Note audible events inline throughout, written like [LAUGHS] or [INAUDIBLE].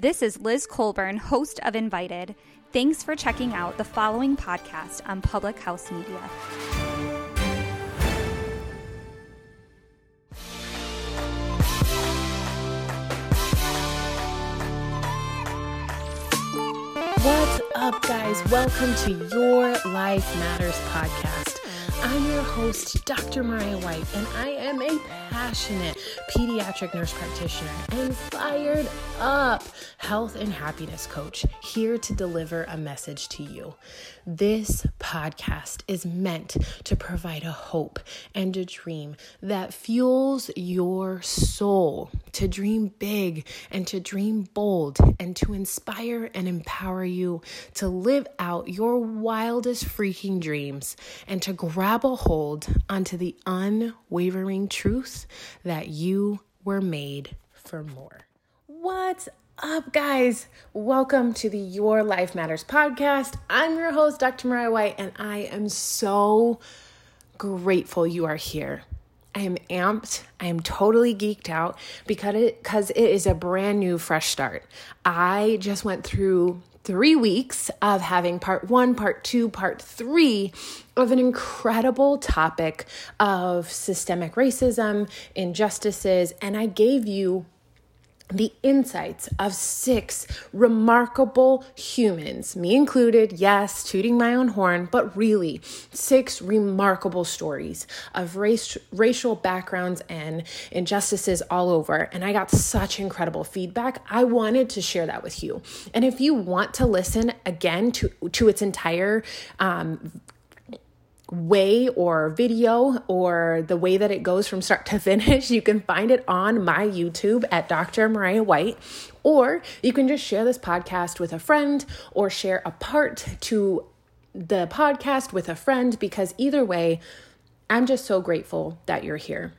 This is Liz Colburn, host of Invited. Thanks for checking out the following podcast on Public House Media. What's up, guys? Welcome to Your Life Matters podcast. I'm your host, Dr. Mariah White, and I am a passionate pediatric nurse practitioner and fired up health and happiness coach here to deliver a message to you. This podcast is meant to provide a hope and a dream that fuels your soul to dream big and to dream bold and to inspire and empower you to live out your wildest freaking dreams and to grab a hold onto the unwavering truth that you were made for more. What's up, guys? Welcome to the Your Life Matters podcast. I'm your host, Dr. Mariah White, and I am so grateful you are here. I am amped. I am totally geeked out because it, because it is a brand new, fresh start. I just went through three weeks of having part one, part two, part three of an incredible topic of systemic racism, injustices, and I gave you the insights of six remarkable humans, me included, yes, tooting my own horn, but really six remarkable stories of race, racial backgrounds and injustices all over. And I got such incredible feedback. I wanted to share that with you. And if you want to listen again to, to its entire um, way or video or the way that it goes from start to [LAUGHS] finish, you can find it on my YouTube at Dr. Mariah White. Or you can just share this podcast with a friend or share a part to the podcast with a friend because either way, I'm just so grateful that you're here.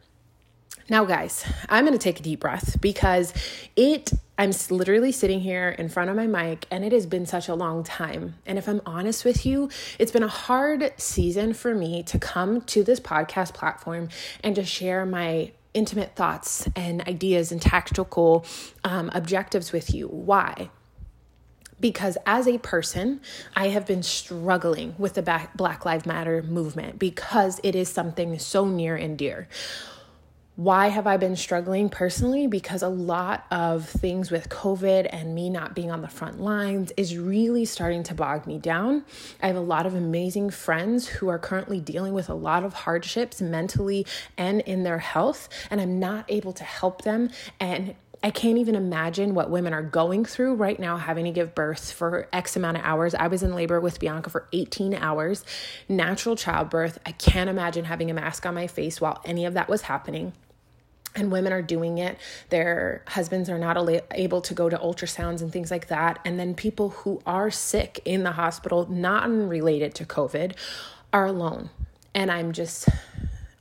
Now, guys, I'm going to take a deep breath because it, I'm literally sitting here in front of my mic and it has been such a long time. And if I'm honest with you, it's been a hard season for me to come to this podcast platform and to share my intimate thoughts and ideas and tactical um, objectives with you. Why? because as a person, I have been struggling with the Black Lives Matter movement because it is something so near and dear. Why have I been struggling personally? Because a lot of things with COVID and me not being on the front lines is really starting to bog me down. I have a lot of amazing friends who are currently dealing with a lot of hardships mentally and in their health, and I'm not able to help them. And I can't even imagine what women are going through right now, having to give birth for X amount of hours. I was in labor with Bianca for 18 hours, natural childbirth. I can't imagine having a mask on my face while any of that was happening and women are doing it their husbands are not able to go to ultrasounds and things like that and then people who are sick in the hospital not unrelated to covid are alone and i'm just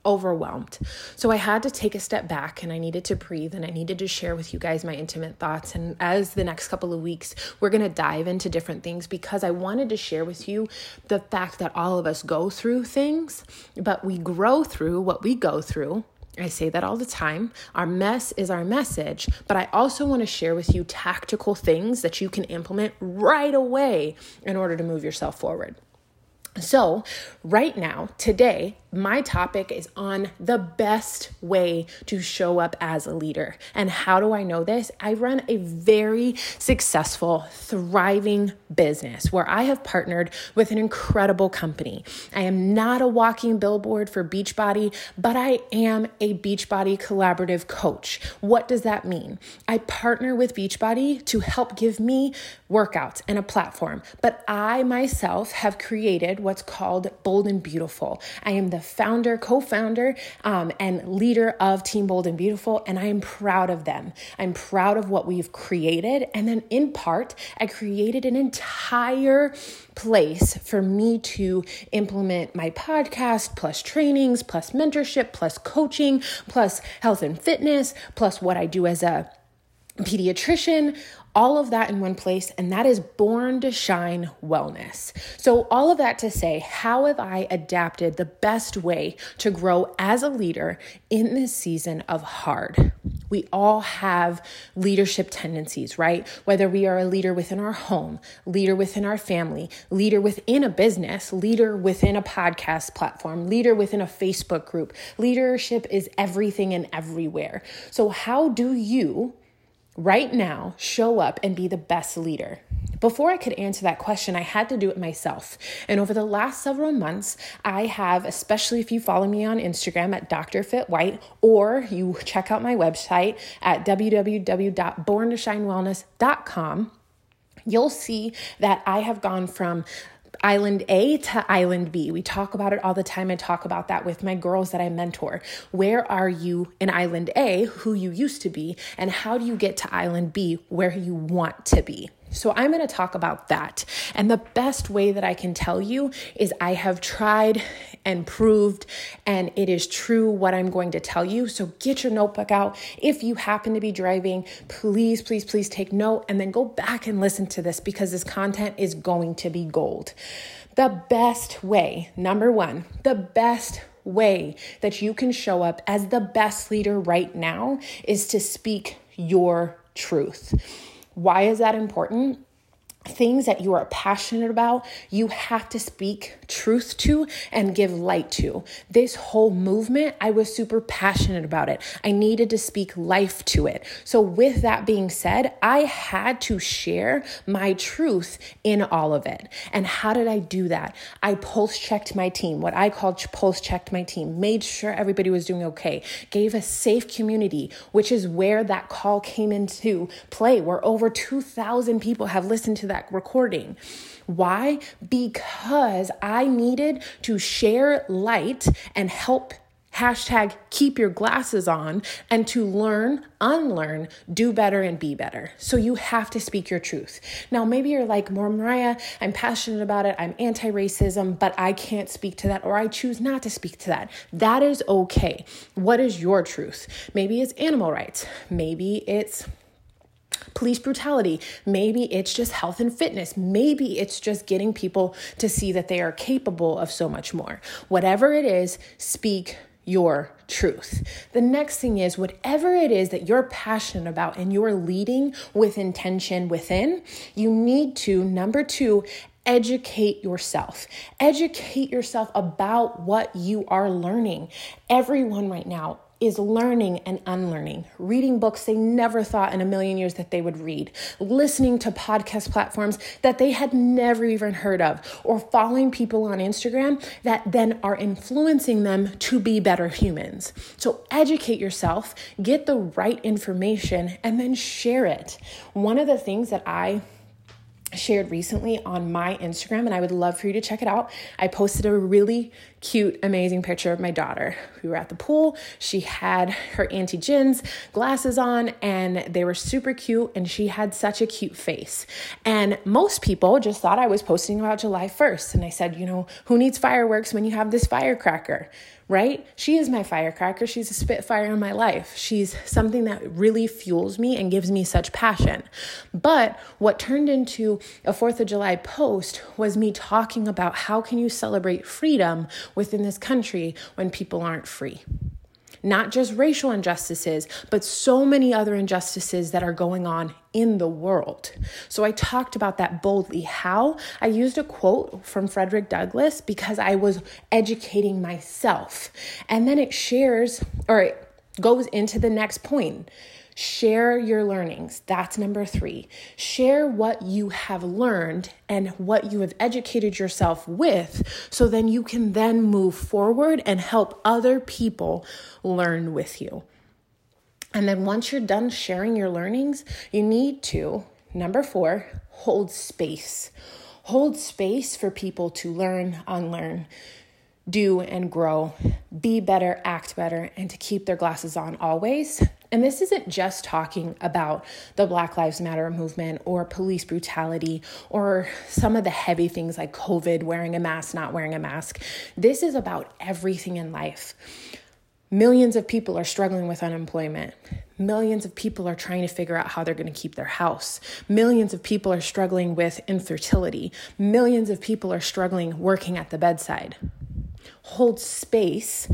overwhelmed so i had to take a step back and i needed to breathe and i needed to share with you guys my intimate thoughts and as the next couple of weeks we're going to dive into different things because i wanted to share with you the fact that all of us go through things but we grow through what we go through I say that all the time. Our mess is our message, but I also want to share with you tactical things that you can implement right away in order to move yourself forward. So, right now, today, my topic is on the best way to show up as a leader. And how do I know this? I run a very successful, thriving business where I have partnered with an incredible company. I am not a walking billboard for Beachbody, but I am a Beachbody collaborative coach. What does that mean? I partner with Beachbody to help give me workouts and a platform, but I myself have created what's called Bold and Beautiful. I am the founder, co founder, um, and leader of Team Bold and Beautiful, and I am proud of them. I'm proud of what we've created. And then, in part, I created an entire place for me to implement my podcast, plus trainings, plus mentorship, plus coaching, plus health and fitness, plus what I do as a pediatrician, all of that in one place, and that is Born to Shine Wellness. So, all of that to say, how have I adapted the best way to grow as a leader in this season of hard? We all have leadership tendencies, right? Whether we are a leader within our home, leader within our family, leader within a business, leader within a podcast platform, leader within a Facebook group. Leadership is everything and everywhere. So, how do you right now show up and be the best leader? Before I could answer that question, I had to do it myself. And over the last several months, I have, especially if you follow me on Instagram at Dr. Fit White, or you check out my website at www.borntoshinewellness.com, you'll see that I have gone from island A to island B. We talk about it all the time. I talk about that with my girls that I mentor. Where are you in island A, who you used to be, and how do you get to island B, where you want to be? So, I'm going to talk about that. And the best way that I can tell you is I have tried and proved, and it is true what I'm going to tell you. So, get your notebook out. If you happen to be driving, please, please, please take note and then go back and listen to this because this content is going to be gold. The best way, number one, the best way that you can show up as the best leader right now is to speak your truth. Why is that important? Things that you are passionate about, you have to speak truth to and give light to. This whole movement, I was super passionate about it. I needed to speak life to it. So, with that being said, I had to share my truth in all of it. And how did I do that? I pulse checked my team, what I called pulse checked my team, made sure everybody was doing okay, gave a safe community, which is where that call came into play, where over 2,000 people have listened to that recording. Why? Because I needed to share light and help hashtag keep your glasses on and to learn, unlearn, do better, and be better. So you have to speak your truth. Now, maybe you're like, more Mariah, I'm passionate about it, I'm anti racism, but I can't speak to that, or I choose not to speak to that. That is okay. What is your truth? Maybe it's animal rights, maybe it's police brutality. Maybe it's just health and fitness. Maybe it's just getting people to see that they are capable of so much more. Whatever it is, speak your truth. The next thing is whatever it is that you're passionate about and you're leading with intention within, you need to, number two, educate yourself. Educate yourself about what you are learning. Everyone right now, is learning and unlearning, reading books they never thought in a million years that they would read, listening to podcast platforms that they had never even heard of, or following people on Instagram that then are influencing them to be better humans. So educate yourself, get the right information, and then share it. One of the things that I shared recently on my Instagram, and I would love for you to check it out. I posted a really cute, amazing picture of my daughter. We were at the pool. She had her Auntie Jin's glasses on, and they were super cute, and she had such a cute face. And most people just thought I was posting about July 1st. And I said, you know, who needs fireworks when you have this firecracker? Right? She is my firecracker. She's a spitfire in my life. She's something that really fuels me and gives me such passion. But what turned into a 4th of July post was me talking about how can you celebrate freedom within this country when people aren't free not just racial injustices, but so many other injustices that are going on in the world. So I talked about that boldly. How? I used a quote from Frederick Douglass because I was educating myself. And then it shares or it goes into the next point Share your learnings. That's number three. Share what you have learned and what you have educated yourself with so then you can then move forward and help other people learn with you. And then once you're done sharing your learnings, you need to, number four, hold space. Hold space for people to learn, unlearn, do and grow, be better, act better, and to keep their glasses on always. And this isn't just talking about the Black Lives Matter movement or police brutality or some of the heavy things like COVID, wearing a mask, not wearing a mask. This is about everything in life. Millions of people are struggling with unemployment. Millions of people are trying to figure out how they're going to keep their house. Millions of people are struggling with infertility. Millions of people are struggling working at the bedside. Hold space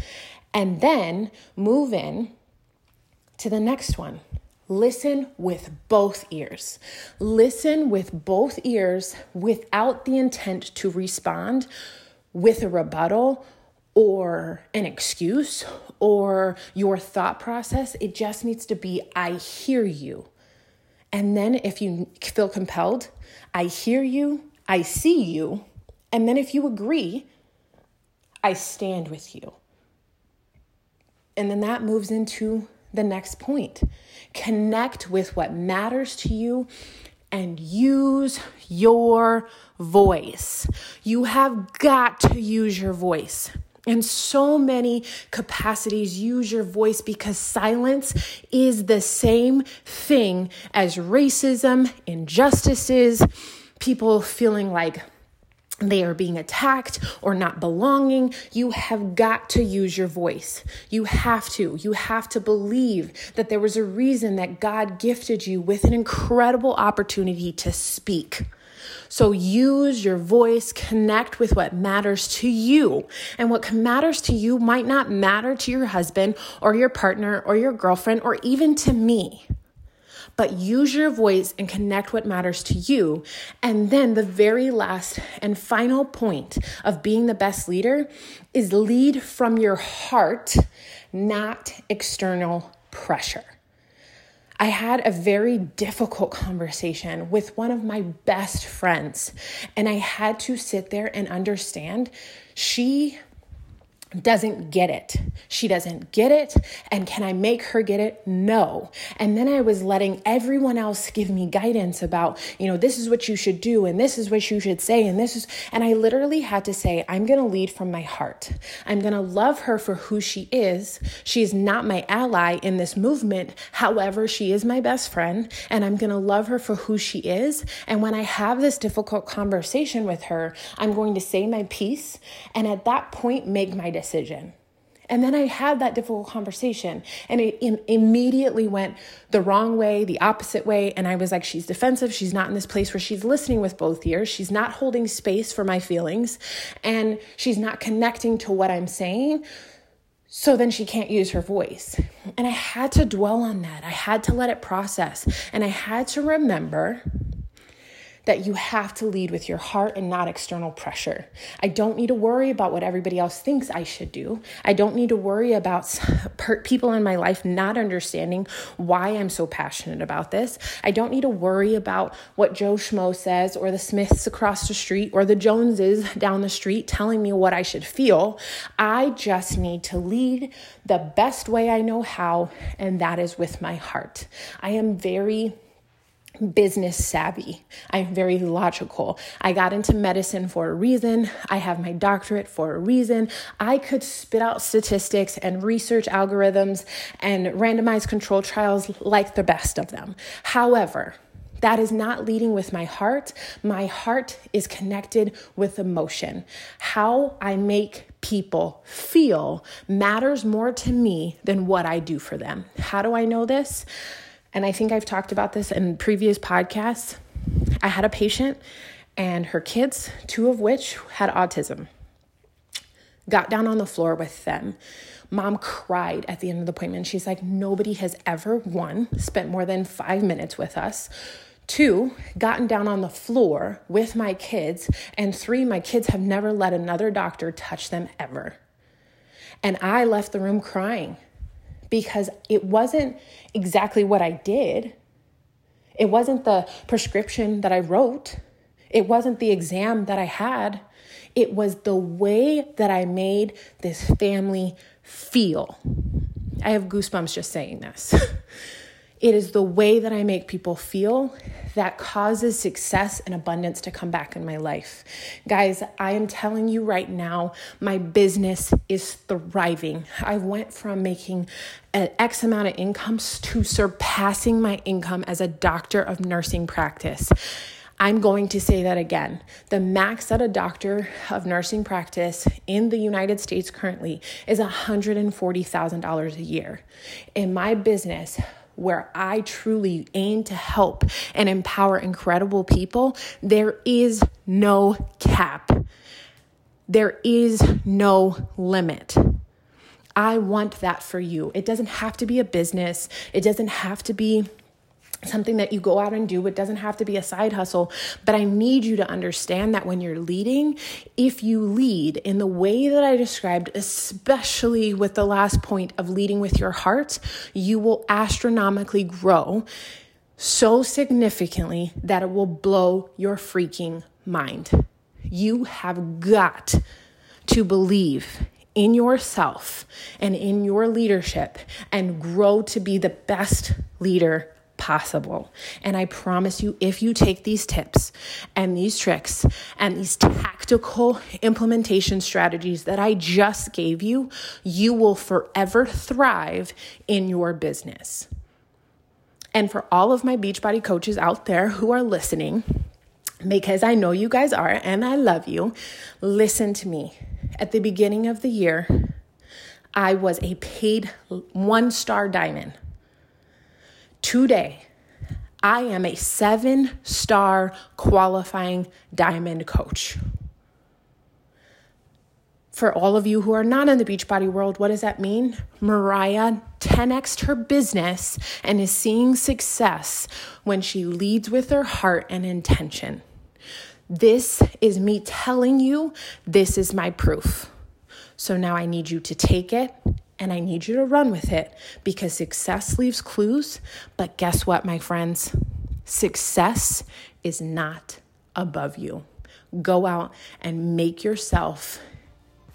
and then move in to the next one. Listen with both ears. Listen with both ears without the intent to respond with a rebuttal or an excuse or your thought process. It just needs to be I hear you. And then if you feel compelled, I hear you, I see you. And then if you agree, I stand with you. And then that moves into the next point. Connect with what matters to you and use your voice. You have got to use your voice in so many capacities use your voice because silence is the same thing as racism, injustices, people feeling like they are being attacked or not belonging, you have got to use your voice. You have to. You have to believe that there was a reason that God gifted you with an incredible opportunity to speak. So use your voice, connect with what matters to you. And what matters to you might not matter to your husband or your partner or your girlfriend or even to me. But use your voice and connect what matters to you. And then the very last and final point of being the best leader is lead from your heart, not external pressure. I had a very difficult conversation with one of my best friends, and I had to sit there and understand she doesn't get it. She doesn't get it. And can I make her get it? No. And then I was letting everyone else give me guidance about, you know, this is what you should do and this is what you should say. And this is, and I literally had to say, I'm going to lead from my heart. I'm going to love her for who she is. She is not my ally in this movement. However, she is my best friend and I'm going to love her for who she is. And when I have this difficult conversation with her, I'm going to say my piece. And at that point, make my decision. And then I had that difficult conversation, and it Im- immediately went the wrong way, the opposite way. And I was like, she's defensive. She's not in this place where she's listening with both ears. She's not holding space for my feelings, and she's not connecting to what I'm saying. So then she can't use her voice. And I had to dwell on that. I had to let it process. And I had to remember that you have to lead with your heart and not external pressure. I don't need to worry about what everybody else thinks I should do. I don't need to worry about [LAUGHS] people in my life not understanding why I'm so passionate about this. I don't need to worry about what Joe Schmo says or the Smiths across the street or the Joneses [LAUGHS] down the street telling me what I should feel. I just need to lead the best way I know how, and that is with my heart. I am very business savvy. I'm very logical. I got into medicine for a reason. I have my doctorate for a reason. I could spit out statistics and research algorithms and randomized control trials like the best of them. However, that is not leading with my heart. My heart is connected with emotion. How I make people feel matters more to me than what I do for them. How do I know this? And I think I've talked about this in previous podcasts. I had a patient and her kids, two of which had autism, got down on the floor with them. Mom cried at the end of the appointment. She's like, Nobody has ever, one, spent more than five minutes with us. Two, gotten down on the floor with my kids. And three, my kids have never let another doctor touch them ever. And I left the room crying because it wasn't exactly what I did. It wasn't the prescription that I wrote. It wasn't the exam that I had. It was the way that I made this family feel. I have goosebumps just saying this. [LAUGHS] It is the way that I make people feel that causes success and abundance to come back in my life. Guys, I am telling you right now, my business is thriving. I went from making an X amount of incomes to surpassing my income as a doctor of nursing practice. I'm going to say that again. The max that a doctor of nursing practice in the United States currently is $140,000 a year. In my business, where I truly aim to help and empower incredible people, there is no cap. There is no limit. I want that for you. It doesn't have to be a business, it doesn't have to be something that you go out and do. It doesn't have to be a side hustle, but I need you to understand that when you're leading, if you lead in the way that I described, especially with the last point of leading with your heart, you will astronomically grow so significantly that it will blow your freaking mind. You have got to believe in yourself and in your leadership and grow to be the best leader possible. And I promise you, if you take these tips and these tricks and these tactical implementation strategies that I just gave you, you will forever thrive in your business. And for all of my Beachbody coaches out there who are listening, because I know you guys are and I love you, listen to me. At the beginning of the year, I was a paid one star diamond today, I am a seven star qualifying diamond coach. For all of you who are not in the Beachbody world, what does that mean? Mariah 10xed her business and is seeing success when she leads with her heart and intention. This is me telling you, this is my proof. So now I need you to take it and I need you to run with it because success leaves clues. But guess what, my friends? Success is not above you. Go out and make yourself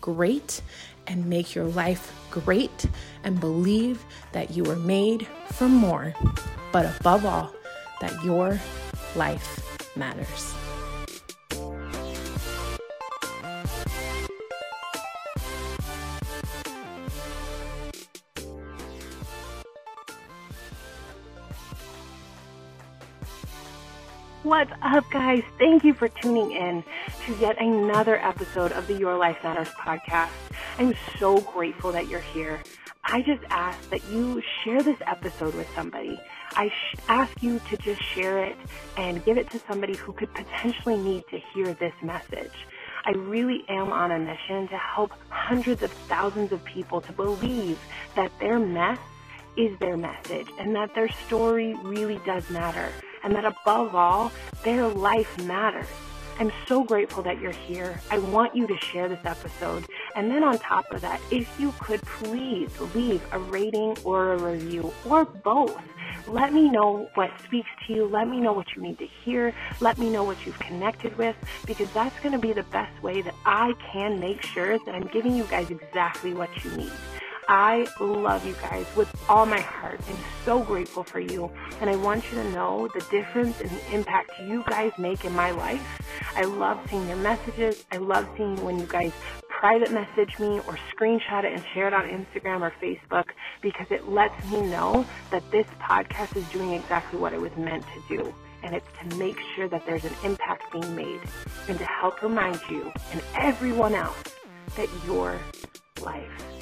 great and make your life great and believe that you were made for more. But above all, that your life matters. What's up, guys? Thank you for tuning in to yet another episode of the Your Life Matters podcast. I'm so grateful that you're here. I just ask that you share this episode with somebody. I sh- ask you to just share it and give it to somebody who could potentially need to hear this message. I really am on a mission to help hundreds of thousands of people to believe that their mess is their message and that their story really does matter and that above all, their life matters. I'm so grateful that you're here. I want you to share this episode. And then on top of that, if you could please leave a rating or a review or both. Let me know what speaks to you. Let me know what you need to hear. Let me know what you've connected with because that's going to be the best way that I can make sure that I'm giving you guys exactly what you need. I love you guys with all my heart. I'm so grateful for you. And I want you to know the difference and the impact you guys make in my life. I love seeing your messages. I love seeing when you guys private message me or screenshot it and share it on Instagram or Facebook because it lets me know that this podcast is doing exactly what it was meant to do. And it's to make sure that there's an impact being made and to help remind you and everyone else that your life